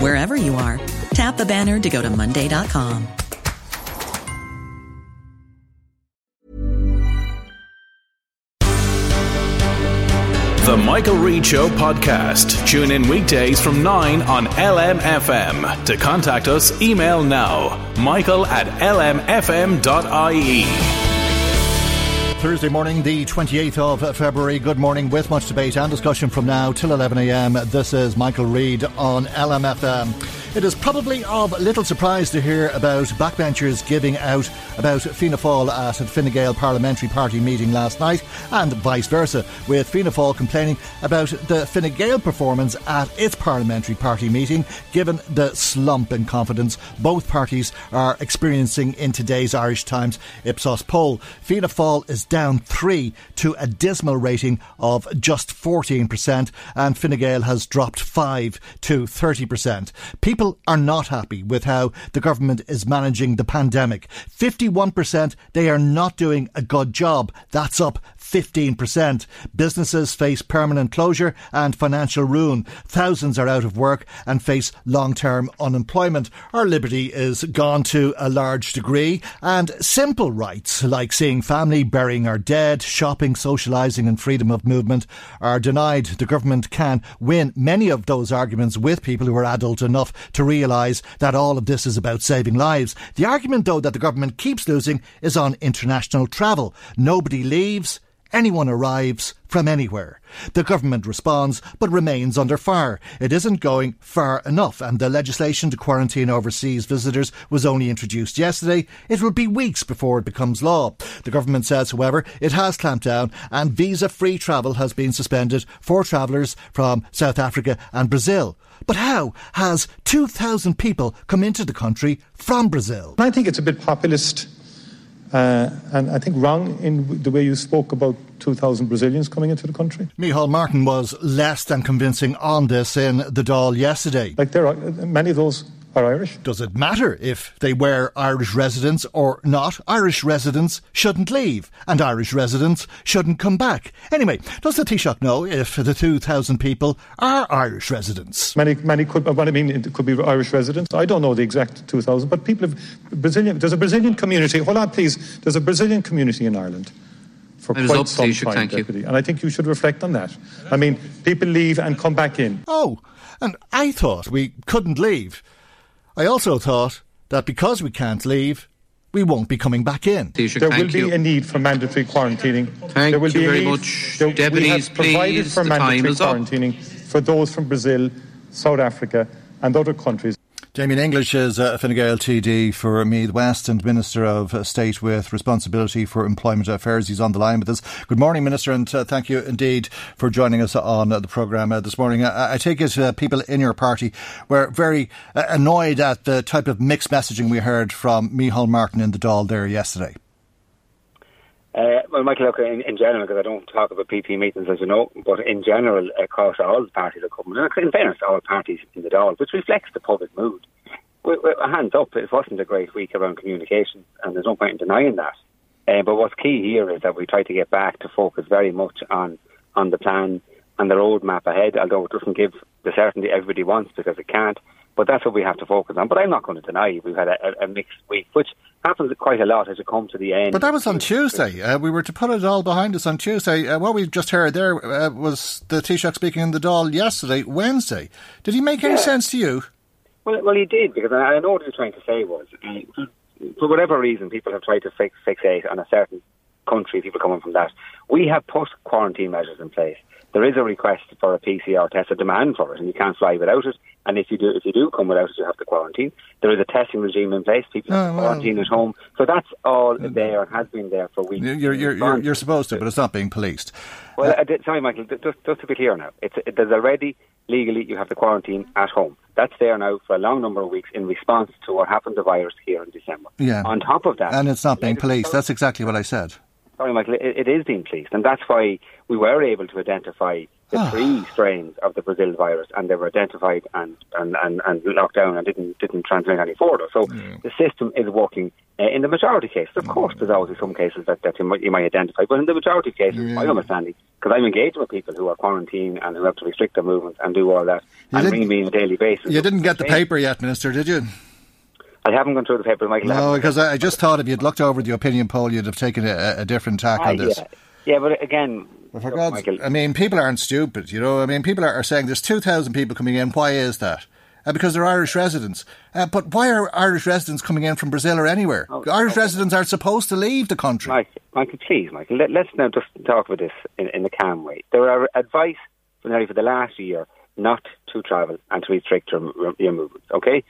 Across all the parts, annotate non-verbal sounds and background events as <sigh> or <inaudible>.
wherever you are. Tap the banner to go to Monday.com. The Michael Reade Show podcast. Tune in weekdays from 9 on LMFM. To contact us, email now michael at lmfm.ie. Thursday morning, the 28th of February. Good morning, with much debate and discussion from now till 11am. This is Michael Reade on LMFM. It is probably of little surprise to hear about backbenchers giving out about Fianna Fáil at a Fine Gael parliamentary party meeting last night, and vice versa, with Fianna Fáil complaining about the Fine Gael performance at its parliamentary party meeting, given the slump in confidence both parties are experiencing in today's Irish Times Ipsos poll. Fianna Fáil is down three to a dismal rating of just 14%, and Fine Gael has dropped five to 30%. People People are not happy with how the government is managing the pandemic. 51% they are not doing a good job. That's up 15%. Businesses face permanent closure and financial ruin. Thousands are out of work and face long term unemployment. Our liberty is gone to a large degree, and simple rights like seeing family, burying our dead, shopping, socialising, and freedom of movement are denied. The government can win many of those arguments with people who are adult enough to realise that all of this is about saving lives. The argument, though, that the government keeps losing is on international travel. Nobody leaves anyone arrives from anywhere. The government responds, but remains under fire. It isn't going far enough, and the legislation to quarantine overseas visitors was only introduced yesterday. It will be weeks before it becomes law. The government says, however, it has clamped down, and visa free travel has been suspended for travellers from South Africa and Brazil. But how has 2,000 people come into the country from Brazil? I think it's a bit populist uh, and I think wrong in the way you spoke about 2,000 Brazilians coming into the country. Micheál Martin was less than convincing on this in the Dáil yesterday. Like there are many of those are Irish. Does it matter if they were Irish residents or not? Irish residents shouldn't leave, and Irish residents shouldn't come back. Anyway, does the Taoiseach know if the 2,000 people are Irish residents? Many, many could, what I mean, it could be Irish residents. I don't know the exact 2,000, but people have, Brazilian, there's a Brazilian community, hold on please, there's a Brazilian community in Ireland for it quite some Taoiseach, time, thank Deputy. you. And I think you should reflect on that. I mean, people leave and come back in. Oh, and I thought we couldn't leave. I also thought that because we can't leave, we won't be coming back in. Taoiseach, There will be you. a need for mandatory quarantining. Thank there will you be a very need, much. There, we have provided please, for mandatory is up. quarantining for those from Brazil, South Africa, and other countries. Damien English is uh, Fine Gael TD for Meath West and Minister of uh, State with responsibility for employment affairs. He's on the line with us. Good morning, Minister, and uh, thank you indeed for joining us on uh, the programme uh, this morning. I, I take it uh, people in your party were very uh, annoyed at the type of mixed messaging we heard from Micheál Martin in the Dáil there yesterday. Uh, well, Michael, look, in, in general, because I don't talk about PP meetings, as you know, but in general, across all the parties that come, and in fairness, all parties in the Dáil, which reflects the public mood. We, we, hands up, it wasn't a great week around communication, and there's no point in denying that. Uh, but what's key here is that we try to get back to focus very much on on the plan and the roadmap ahead, although it doesn't give the certainty everybody wants because it can't. But that's what we have to focus on. But I'm not going to deny we've had a, a, a mixed week, which happens quite a lot as it comes to the end. But that was on Tuesday. Uh, we were to put it all behind us on Tuesday. Uh, what we just heard there uh, was the Taoiseach speaking in the Dáil yesterday, Wednesday. Did he make any sense to you? Well, well, he did because I I know what he was trying to say was uh, for whatever reason, people have tried to fix, fixate on a certain country, people coming from that. We have put quarantine measures in place. There is a request for a PCR test, a demand for it, and you can't fly without it. And if you do, if you do come without it, you have to quarantine. There is a testing regime in place. People Oh, well. quarantine at home. So that's all there and has been there for weeks. You're, you're, you're, you're supposed to, but it's not being policed. Well, uh, did, sorry, Michael. Just, just to be clear now, it's it, there's already legally you have to quarantine at home. That's there now for a long number of weeks in response to what happened to the virus here in December. Yeah. On top of that, And it's not being policed. That's exactly what I said. Sorry, Michael. It, it is being policed, and that's why we were able to identify the Ah. three strains of the Brazil virus, and they were identified and and, and, and locked down and didn't didn't transmit any further. So the system is working uh, in the majority of cases. Of course, there's always some cases that, that you, might, you might identify, but in the majority of cases, my understanding, because I'm engaged with people who are quarantined and who have to restrict their movement and do all that, and ring me on a daily basis. You didn't get the paper yet, Minister, did you? I haven't gone through the paper, Michael. No, because I I just thought if you'd looked over the opinion poll, you'd have taken a, a different tack on this. Yeah. but again, for God's, Michael, I mean, people aren't stupid, you know. I mean, people are, are saying there's 2,000 people coming in. Why is that? Uh, because they're Irish residents. Uh, but why are Irish residents coming in from Brazil or anywhere? Oh, Irish okay. residents aren't supposed to leave the country. Michael, Michael, please, Michael, let, let's now just talk about this in, in a calm way. There are advice for nearly for the last year not to travel and to restrict your, your movements. Okay,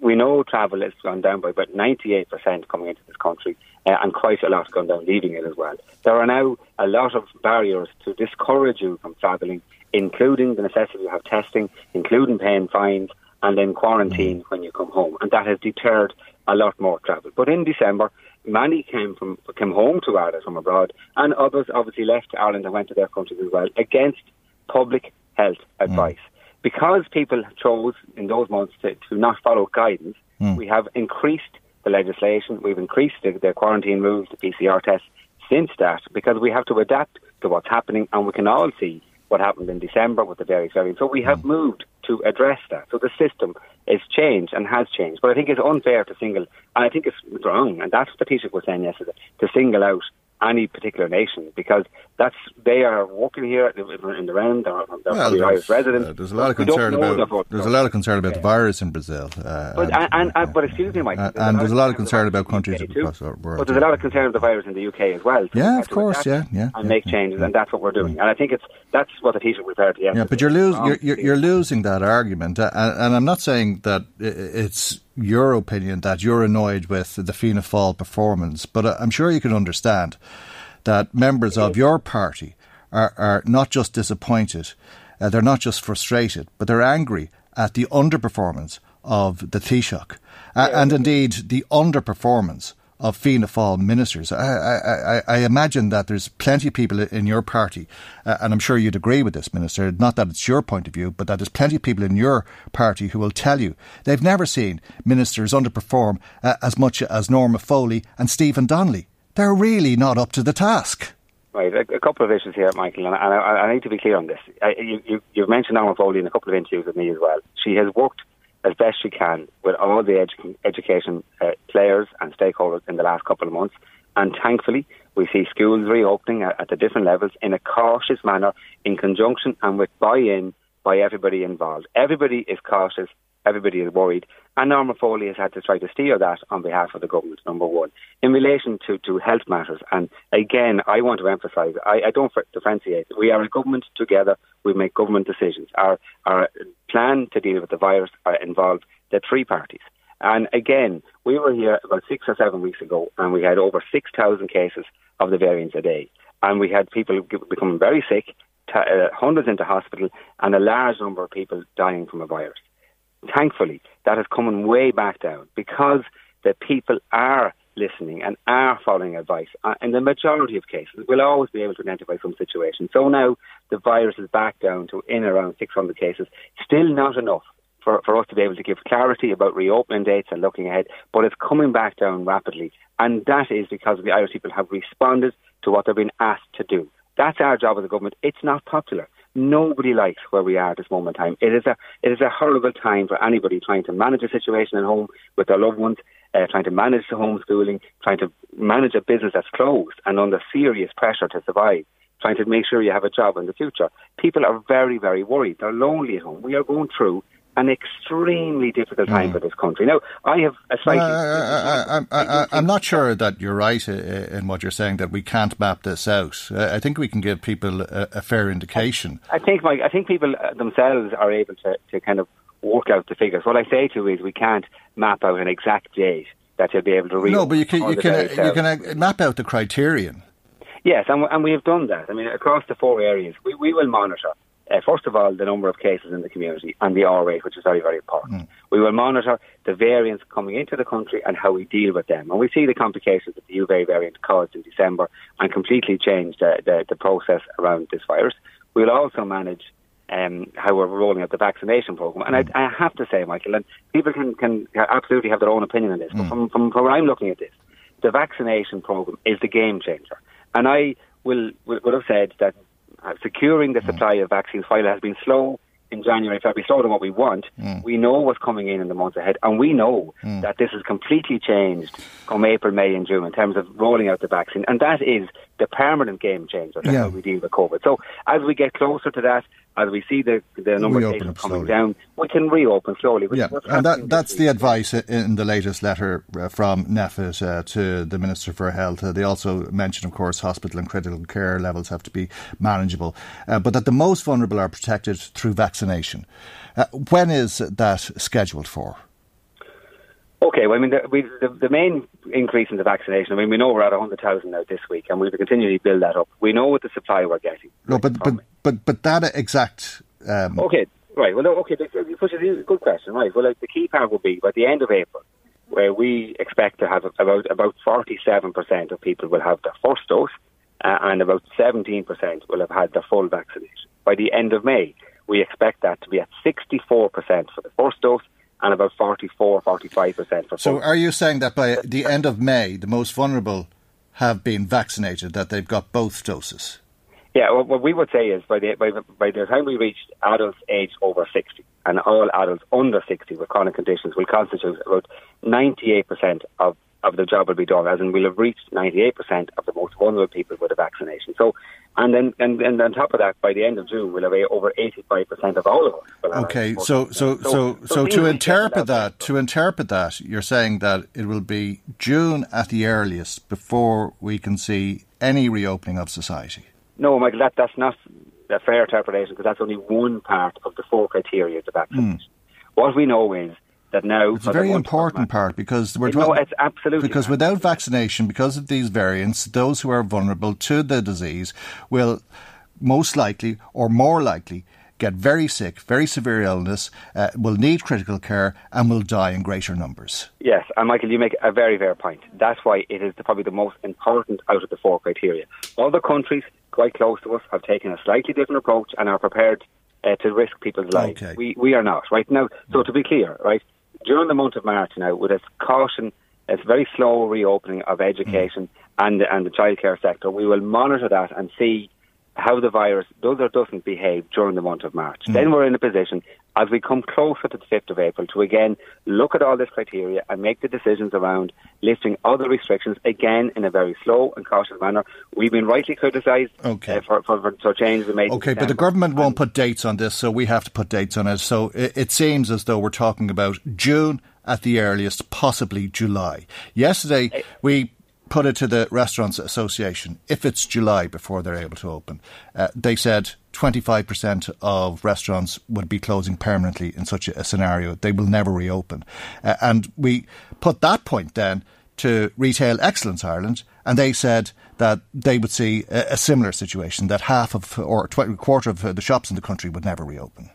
we know travel has gone down by about ninety-eight percent coming into this country, uh, and quite a lot has gone down leaving it as well. There are now a lot of barriers to discourage you from travelling, including the necessity to have testing, including paying fines, and then quarantine mm. when you come home, and that has deterred a lot more travel. But in December, many came from came home to Ireland from abroad, and others obviously left Ireland and went to their countries as well against public health mm. advice. Because people chose in those months to, to not follow guidance, mm. we have increased the legislation, we've increased the, the quarantine rules, the PCR tests since that, because we have to adapt to what's happening, and we can all see what happened in December with the various variants. So we have mm. moved to address that. So the system is changed and has changed. But I think it's unfair to single, and I think it's wrong, and that's what Taoiseach was saying yesterday, to single out any particular nation because that's they are working here in the round. They're, they're Well, probably Irish there's, residents. uh, there's a lot of concern about the- there's a lot of concern about the virus in Brazil, uh, But and, and, and but excuse me, Mike. Uh, and there's a lot of concern about countries across the world, But there's a lot of concern about the virus in the UK as well. So Yeah, of course, yeah, yeah, and yeah, make yeah, changes, and that's what we're doing. And I think it's that's what the Taoiseach referred to. Yeah, but you're, lose, Wrong. you're, you're, you're losing that argument, uh, and, and I'm not saying that it's your opinion that you're annoyed with the Fianna Fáil performance, but I'm sure you can understand that members of your party are, are not just disappointed, uh, they're not just frustrated, but they're angry at the underperformance of the Taoiseach, uh, and indeed the underperformance of Fianna Fáil ministers. I, I, I, imagine that there's plenty of people in your party, uh, and I'm sure you'd agree with this, Minister, not that it's your point of view, but that there's plenty of people in your party who will tell you they've never seen ministers underperform uh, as much as Norma Foley and Stephen Donnelly. They're really not up to the task. Right, a, a couple of issues here, Michael, and I, I, I need to be clear on this. I, you, you, you've mentioned Norma Foley in a couple of interviews with me as well. She has worked as best she can with all the edu- education uh, players and stakeholders in the last couple of months, and thankfully we see schools reopening at, at the different levels in a cautious manner, in conjunction and with buy-in by everybody involved. Everybody is cautious. Everybody is worried. And Norma Foley has had to try to steer that on behalf of the government, number one. In relation to, to health matters, and again, I want to emphasise, I, I don't differentiate. We are a government together. We make government decisions. Our, our plan to deal with the virus involved the three parties. And again, we were here about six or seven weeks ago, and we had over 6,000 cases of the variants a day. And we had people becoming very sick, t- uh, hundreds into hospital, and a large number of people dying from a virus thankfully, that is coming way back down because the people are listening and are following advice. Uh, in the majority of cases, we'll always be able to identify some situations. So now the virus is back down to in around 600 cases. Still not enough for, for us to be able to give clarity about reopening dates and looking ahead, but it's coming back down rapidly. And that is because the Irish people have responded to what they've been asked to do. That's our job as a government. It's not popular. Nobody likes where we are at this moment in time. It is a it is a horrible time for anybody trying to manage a situation at home with their loved ones, uh, trying to manage the homeschooling, trying to manage a business that's closed and under serious pressure to survive, trying to make sure you have a job in the future. People are very, very worried. They're lonely at home. We are going through an extremely difficult time mm. for this country. Now, I have a slightly. Uh, I, am not sure that you're right in what you're saying that we can't map this out. I think we can give people a, a fair indication. I, I think, Mike, I think people themselves are able to, to kind of work out the figures. What I say to you is we can't map out an exact date that you'll be able to read. No, but you can you can uh, you can uh, map out the criterion. Yes, and, and we have done that. I mean, across the four areas, we, we will monitor uh, first of all, the number of cases in the community and the R rate, which is very, very important. Mm. We will monitor the variants coming into the country and how we deal with them. And we see the complications that the UK variant caused in December and completely changed the, the, the process around this virus. We'll also manage um, how we're rolling out the vaccination program. And mm. I, I, have to say, Michael, and people can, can absolutely have their own opinion on this, mm. but from, from, from where I'm looking at this, the vaccination program is the game changer. And I will, will, will have said that uh, securing the mm. supply of vaccines, while it has been slow in January, February, slower than what we want, mm. we know what's coming in in the months ahead, and we know mm. that this has completely changed come April, May, and June in terms of rolling out the vaccine, and that is the permanent game changer. That's yeah. how we deal with COVID. So as we get closer to that, as we see the, the number of cases coming down, we can reopen slowly. Yeah, and that, that's the advice in the latest letter uh, from NPHET uh, to the Minister for Health. Uh, they also mention, of course, hospital and critical care levels have to be manageable, uh, but that the most vulnerable are protected through vaccination. Uh, when is that scheduled for? Okay, well, I mean, the, we, the, the, main increase in the vaccination, I mean, we know we're at 100,000 now this week, and we'll continually build that up. We know what the supply we're getting. No, but, but, but, but that exact. Um, okay, right. Well, okay, which is a good question, right? Well, like, the key part will be by the end of April, where we expect to have about about 47% of people will have their first dose, uh, and about 17% will have had their full vaccination. By the end of May, we expect that to be at 64% for the first dose and about 44, 45% for So are you saying that by the end of May, the most vulnerable have been vaccinated, that they've got both doses? Yeah, well, what we would say is by the, by, by the time we reach adults aged over 60, and all adults under 60 with chronic conditions will constitute about 98% of of the job will be done, as in we'll have reached 98% of the most vulnerable people with a vaccination. So, and then and, and on top of that, by the end of June, we'll have over 85% of all of us. Okay, so so, so so to interpret that, to interpret that, you're saying that it will be June at the earliest before we can see any reopening of society. No, Michael, that that's not a fair interpretation because that's only one part of the four criteria of the vaccination. Mm. What we know is that now it's a very important part because we're no, it's absolutely because without vaccination, because of these variants, those who are vulnerable to the disease will most likely or more likely get very sick, very severe illness, uh, will need critical care, and will die in greater numbers. Yes, and Michael, you make a very fair point. That's why it is probably the most important out of the four criteria. Other countries quite close to us have taken a slightly different approach and are prepared uh, to risk people's lives. Okay. We we are not right now. So to be clear, right, during the month of March now, with its caution, its very slow reopening of education mm. and and the childcare sector, we will monitor that and see how the virus does or doesn't behave during the month of March. Mm. Then we're in a position, as we come closer to the 5th of April, to again look at all this criteria and make the decisions around lifting other restrictions, again in a very slow and cautious manner. We've been rightly criticised okay. uh, for, for, for, changes we made. Okay, but the government won't put dates on this, so we have to put dates on it. So it, it seems as though we're talking about June at the earliest, possibly July. Yesterday, we put it to the Restaurants Association if it's July before they're able to open. Uh, they said 25% of restaurants would be closing permanently in such a, scenario. They will never reopen. Uh, and we put that point then to Retail Excellence Ireland, and they said that they would see a, a similar situation that half of or a quarter of the shops in the country would never reopen.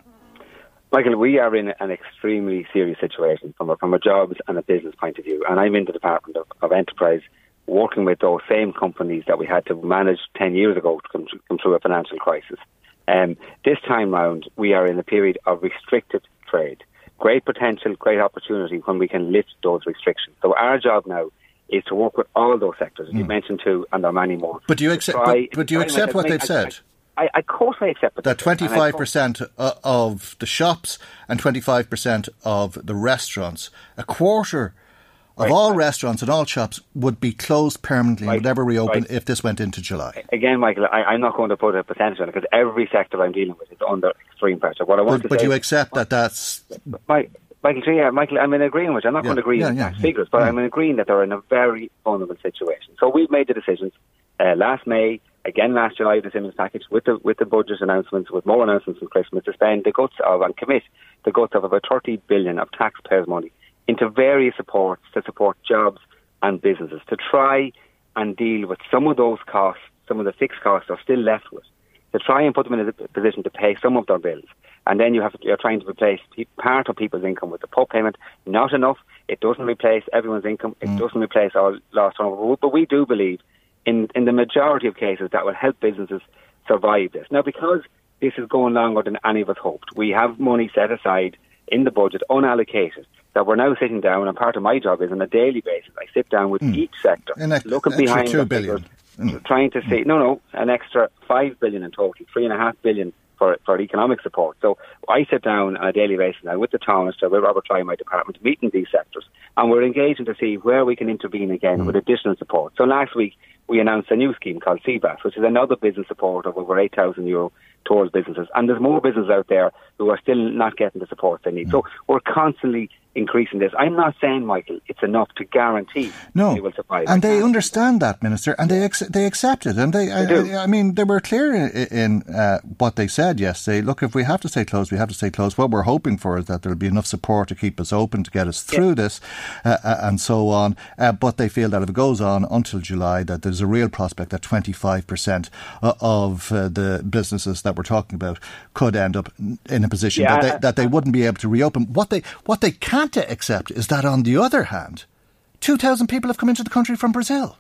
Michael, we are in an extremely serious situation from a, from a jobs and a business point of view, and I'm in the Department of, of Enterprise working with those same companies that we had to manage 10 years ago to come, come through a financial crisis. Um, this time round, we are in a period of restricted trade. Great potential, great opportunity when we can lift those restrictions. So our job now is to work with all those sectors. Mm. You hmm. mentioned two, and there are many more. But do you accept? Try, but, but, do you accept what they've said? I, I, of course, I accept that. Twenty five percent of the shops and twenty five percent of the restaurants, a quarter of right. all restaurants and all shops would be closed permanently right. and would never reopen right. if this went into July. Again, Michael, I, am not going to put a percentage on it because every sector I'm dealing with is under extreme pressure. What I want but, to but say, you accept that that's my, Michael, yeah, Michael, I'm in agreement with you. I'm not Yeah, going to agree yeah, with yeah, figures, but. I'm in agreeing that they're in a very vulnerable situation. So we've made the decisions uh, last May, again last July, the stimulus package with the with the budget announcements, with more announcements from Christmas to spend the guts of and commit the guts of about 30 billion of taxpayers' money into various supports to support jobs and businesses to try and deal with some of those costs, some of the fixed costs are still left with, to try and put them in a position to pay some of their bills. And then you have you're trying to replace part of people's income with the PUP payment. Not enough. It doesn't replace everyone's income. It mm. doesn't replace all lost turnover. But we do believe, in in the majority of cases, that will help businesses survive this. Now, because this is going longer than any of us hoped, we have money set aside in the budget, unallocated. That we're now sitting down, and part of my job is on a daily basis. I sit down with hmm. each sector, An ex- looking behind two billion. Hmm. trying to see no, no, an extra five billion in total, three and a half billion for for economic support. So I sit down on a daily basis now with the town minister, with Robert Troy, my department, meeting these sectors, and we're engaging to see where we can intervene again hmm. with additional support. So last week we announced a new scheme called CBAS, which is another business support of over eight thousand euro towards businesses, and there's more businesses out there who are still not getting the support they need. So we're constantly increasing this. I'm not saying, Michael, it's enough to guarantee No, they will survive. and they understand that, Minister, and they ex- they accept it, and they. I, do. I, I mean, they were clear in, in uh, what they said yesterday. Look, if we have to stay closed, we have to stay closed. What we're hoping for is that there'll be enough support to keep us open, to get us through this, uh, uh, and so on. Uh, but they feel that if it goes on until July, that there's a real prospect that 25 percent of uh, the businesses that we're talking about could end up in a position Yeah, that they, that they wouldn't be able to reopen. What they what they can't accept is that on the other hand. 2,000 people have come into the country from Brazil.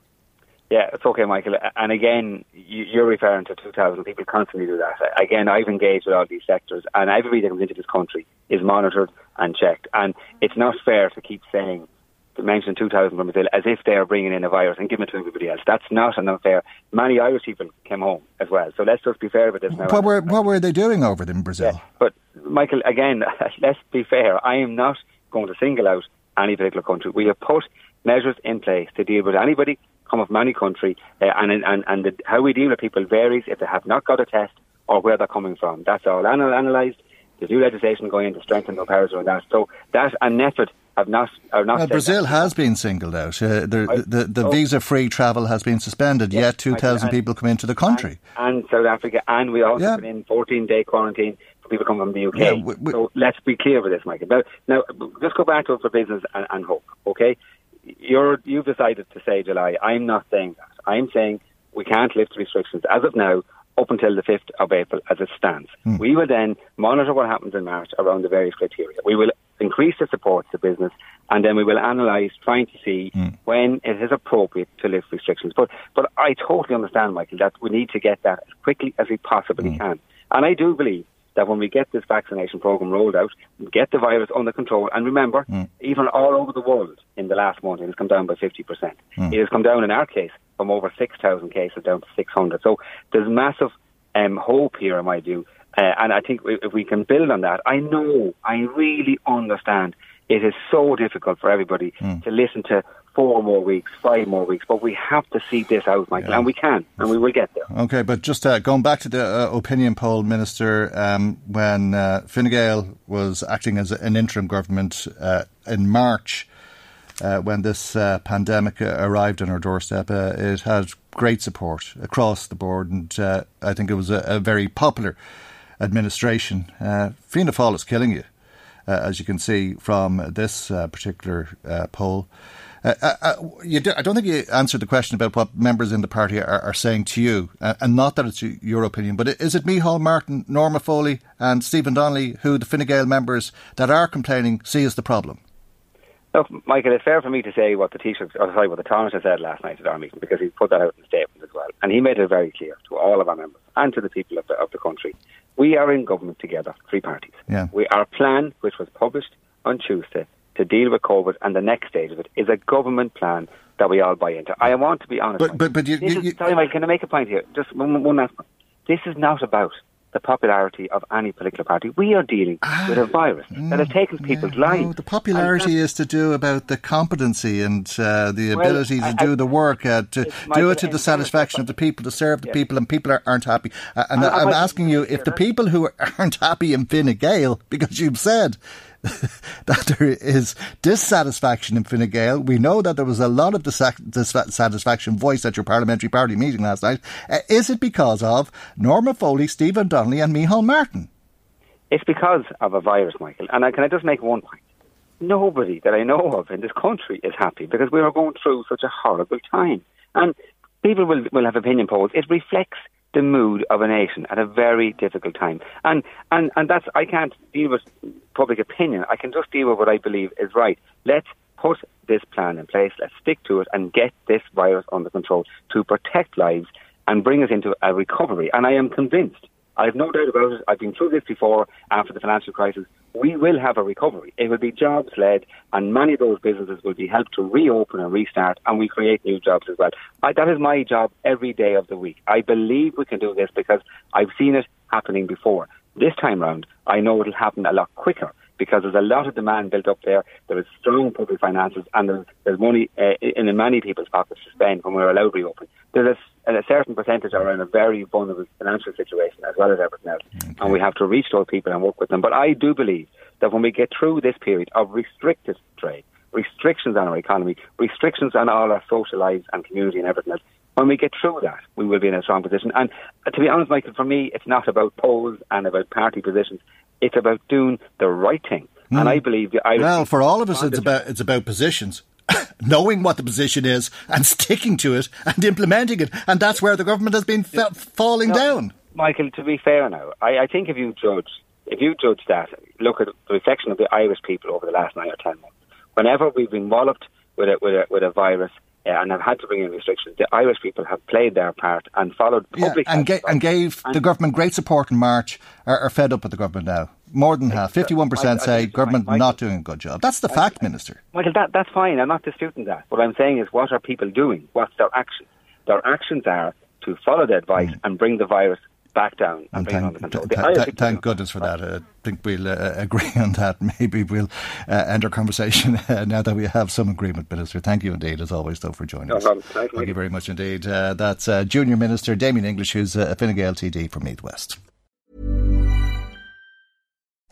Yeah, it's okay, Michael. And again, you- you're referring to 2,000 people constantly do that. Again, I've engaged with all these sectors, and everybody that comes into this country is monitored and checked. And it's not fair to keep saying, to mention 2,000 from Brazil as if they are bringing in a virus and giving it to everybody else. That's not an unfair. Many Irish people came home as well. So let's just be fair with this now. What were, what were they doing over in Brazil? Yeah, but Michael, again, <laughs> let's be fair. I am not going to single out any particular country. We have put measures in place to deal with anybody come from any country, uh, and and and the, how we deal with people varies if they have not got a test or where they're coming from. That's all anal- analysed. There's new legislation going in to strengthen the powers around that. So that and NPHET have not are not. Well, Brazil that. has been singled out. Uh, the I- the, the oh. visa free travel has been suspended, Yes, yet 2,000 people come into the country. and, and South Africa, and we also Yeah. put in 14 day quarantine people coming from the UK. Yeah, we- we- so let's be clear with this, Michael. Now, now just go back to it for business and, and hope, okay? You're, you've decided to say July. I'm not saying that. I'm saying we can't lift restrictions as of now up until the 5th of April as it stands. Hmm. We will then monitor what happens in March around the various criteria. We will increase the support to business and then we will analyse trying to see Hmm. when it is appropriate to lift restrictions. But but I totally understand, Michael, that we need to get that as quickly as we possibly Hmm. can. And I do believe that when we get this vaccination program rolled out, get the virus under control, and remember, Hmm. even all over the world in the last month, it has come down by 50%. Hmm. It has come down in our case from over 6,000 cases down to 600. So there's massive um, hope here, in my view. Uh, and I think if we can build on that, I know, I really understand it is so difficult for everybody Hmm. to listen to four more weeks, five more weeks, but we have to see this out, Michael, and we can, and we will get there. Okay, but just uh, going back to the uh, opinion poll, Minister, um, when uh, Fine Gael was acting as an interim government uh, in March, uh, when this uh, pandemic uh, arrived on our doorstep, uh, it had great support across the board, and uh, I think it was a, a very popular administration. Uh, Fianna Fáil is killing you, uh, as you can see from this uh, particular uh, poll. Uh, uh, uh, you do, I don't think you answered the question about what members in the party are, are saying to you, uh, and not that it's your opinion, but is it Micheál Martin, Norma Foley, and Stephen Donnelly who the Fine Gael members that are complaining see as the problem? Look, Michael, it's fair for me to say what the Taoiseach, or sorry, what the Taoiseach said last night at our meeting because he put that out in the statement as well, and he made it very clear to all of our members and to the people of the, of the country. We are in government together, three parties. Yeah. We our plan, which was published on Tuesday, to deal with COVID, and the next stage of it is a government plan that we all buy into. I want to be honest. But- but- but you- you- is- you- sorry, Michael, can I make a point here? Just one, one last point. This is not about the popularity of any political party. We are dealing ah, with a virus mm, that has taken people's yeah, lives. No, the popularity is to do about the competency and uh, the well, ability to I, do I, the work, uh, to do it to the satisfaction of the people, to serve the yeah. people, and people are, not happy. Uh, and I, am asking you if the people who <laughs> aren't happy in Fine Gael, because you've said <laughs> that there is dissatisfaction in Fine Gael. We know that there was a lot of dissatisfaction voiced at your parliamentary party meeting last night. Uh, is it because of Norma Foley, Stephen Donnelly, and Micheál Martin? It's because of a virus, Michael. And I, can I just make one point? Nobody that I know of in this country is happy because we are going through such a horrible time. And people will, will have opinion polls. It reflects the mood of a nation at a very difficult time. And and and that's I can't deal with public opinion. I can just deal with what I believe is right. Let's put this plan in place. Let's stick to it and get this virus under control to protect lives and bring us into a recovery. And I am convinced I have no doubt about it. I've been through this before after the financial crisis. We will have a recovery. It will be jobs led, and many of those businesses will be helped to reopen and restart, and we create new jobs as well. I, that is my job every day of the week. I believe we can do this because I've seen it happening before. This time round, I know it'll happen a lot quicker because there's a lot of demand built up there. There is strong public finances, and there's, there's money uh, in many people's pockets to spend when we're allowed to reopen. There's a, a, certain percentage are in a very vulnerable financial situation as well as everything else, okay. and we have to reach those people and work with them. But I do believe that when we get through this period of restricted trade, restrictions on our economy, restrictions on all our social lives and community and everything else, when we get through that, we will be in a strong position. And uh, to be honest, Michael, for me, it's not about polls and about party positions. It's about doing the right thing. Mm. And I believe the Irish. Well, for all of us, it's about it's about positions. <laughs> Knowing what the position is and sticking to it and implementing it, and that's where the government has been fa- falling no, down. Michael, to be fair now, I, I think if you judge, if you judge that, look at the reflection of the Irish people over the last nine or ten months. Whenever we've been walloped with a, with a, with a virus, and have had to bring in restrictions. The Irish people have played their part and followed public yeah, and, ga- and gave and the government great support in March. Are, are fed up with the government now. More than half, fifty-one percent say government Michael, not doing a good job. That's the Michael, fact, Minister. Michael, that, that's fine. I'm not disputing that. What I'm saying is, what are people doing? What's their actions? Their actions are to follow the advice mm. and bring the virus back down and, and thank, it under control. Th- th- thank goodness for that. I think we'll uh, <laughs> agree on that. Maybe we'll uh, end our conversation <laughs> uh, now that we have some agreement, Minister. Thank you indeed, as always, though, for joining no us. Thank, thank you very much indeed. Uh, that's uh, Junior Minister Damien English, who's a Fine Gael TD from Meath West.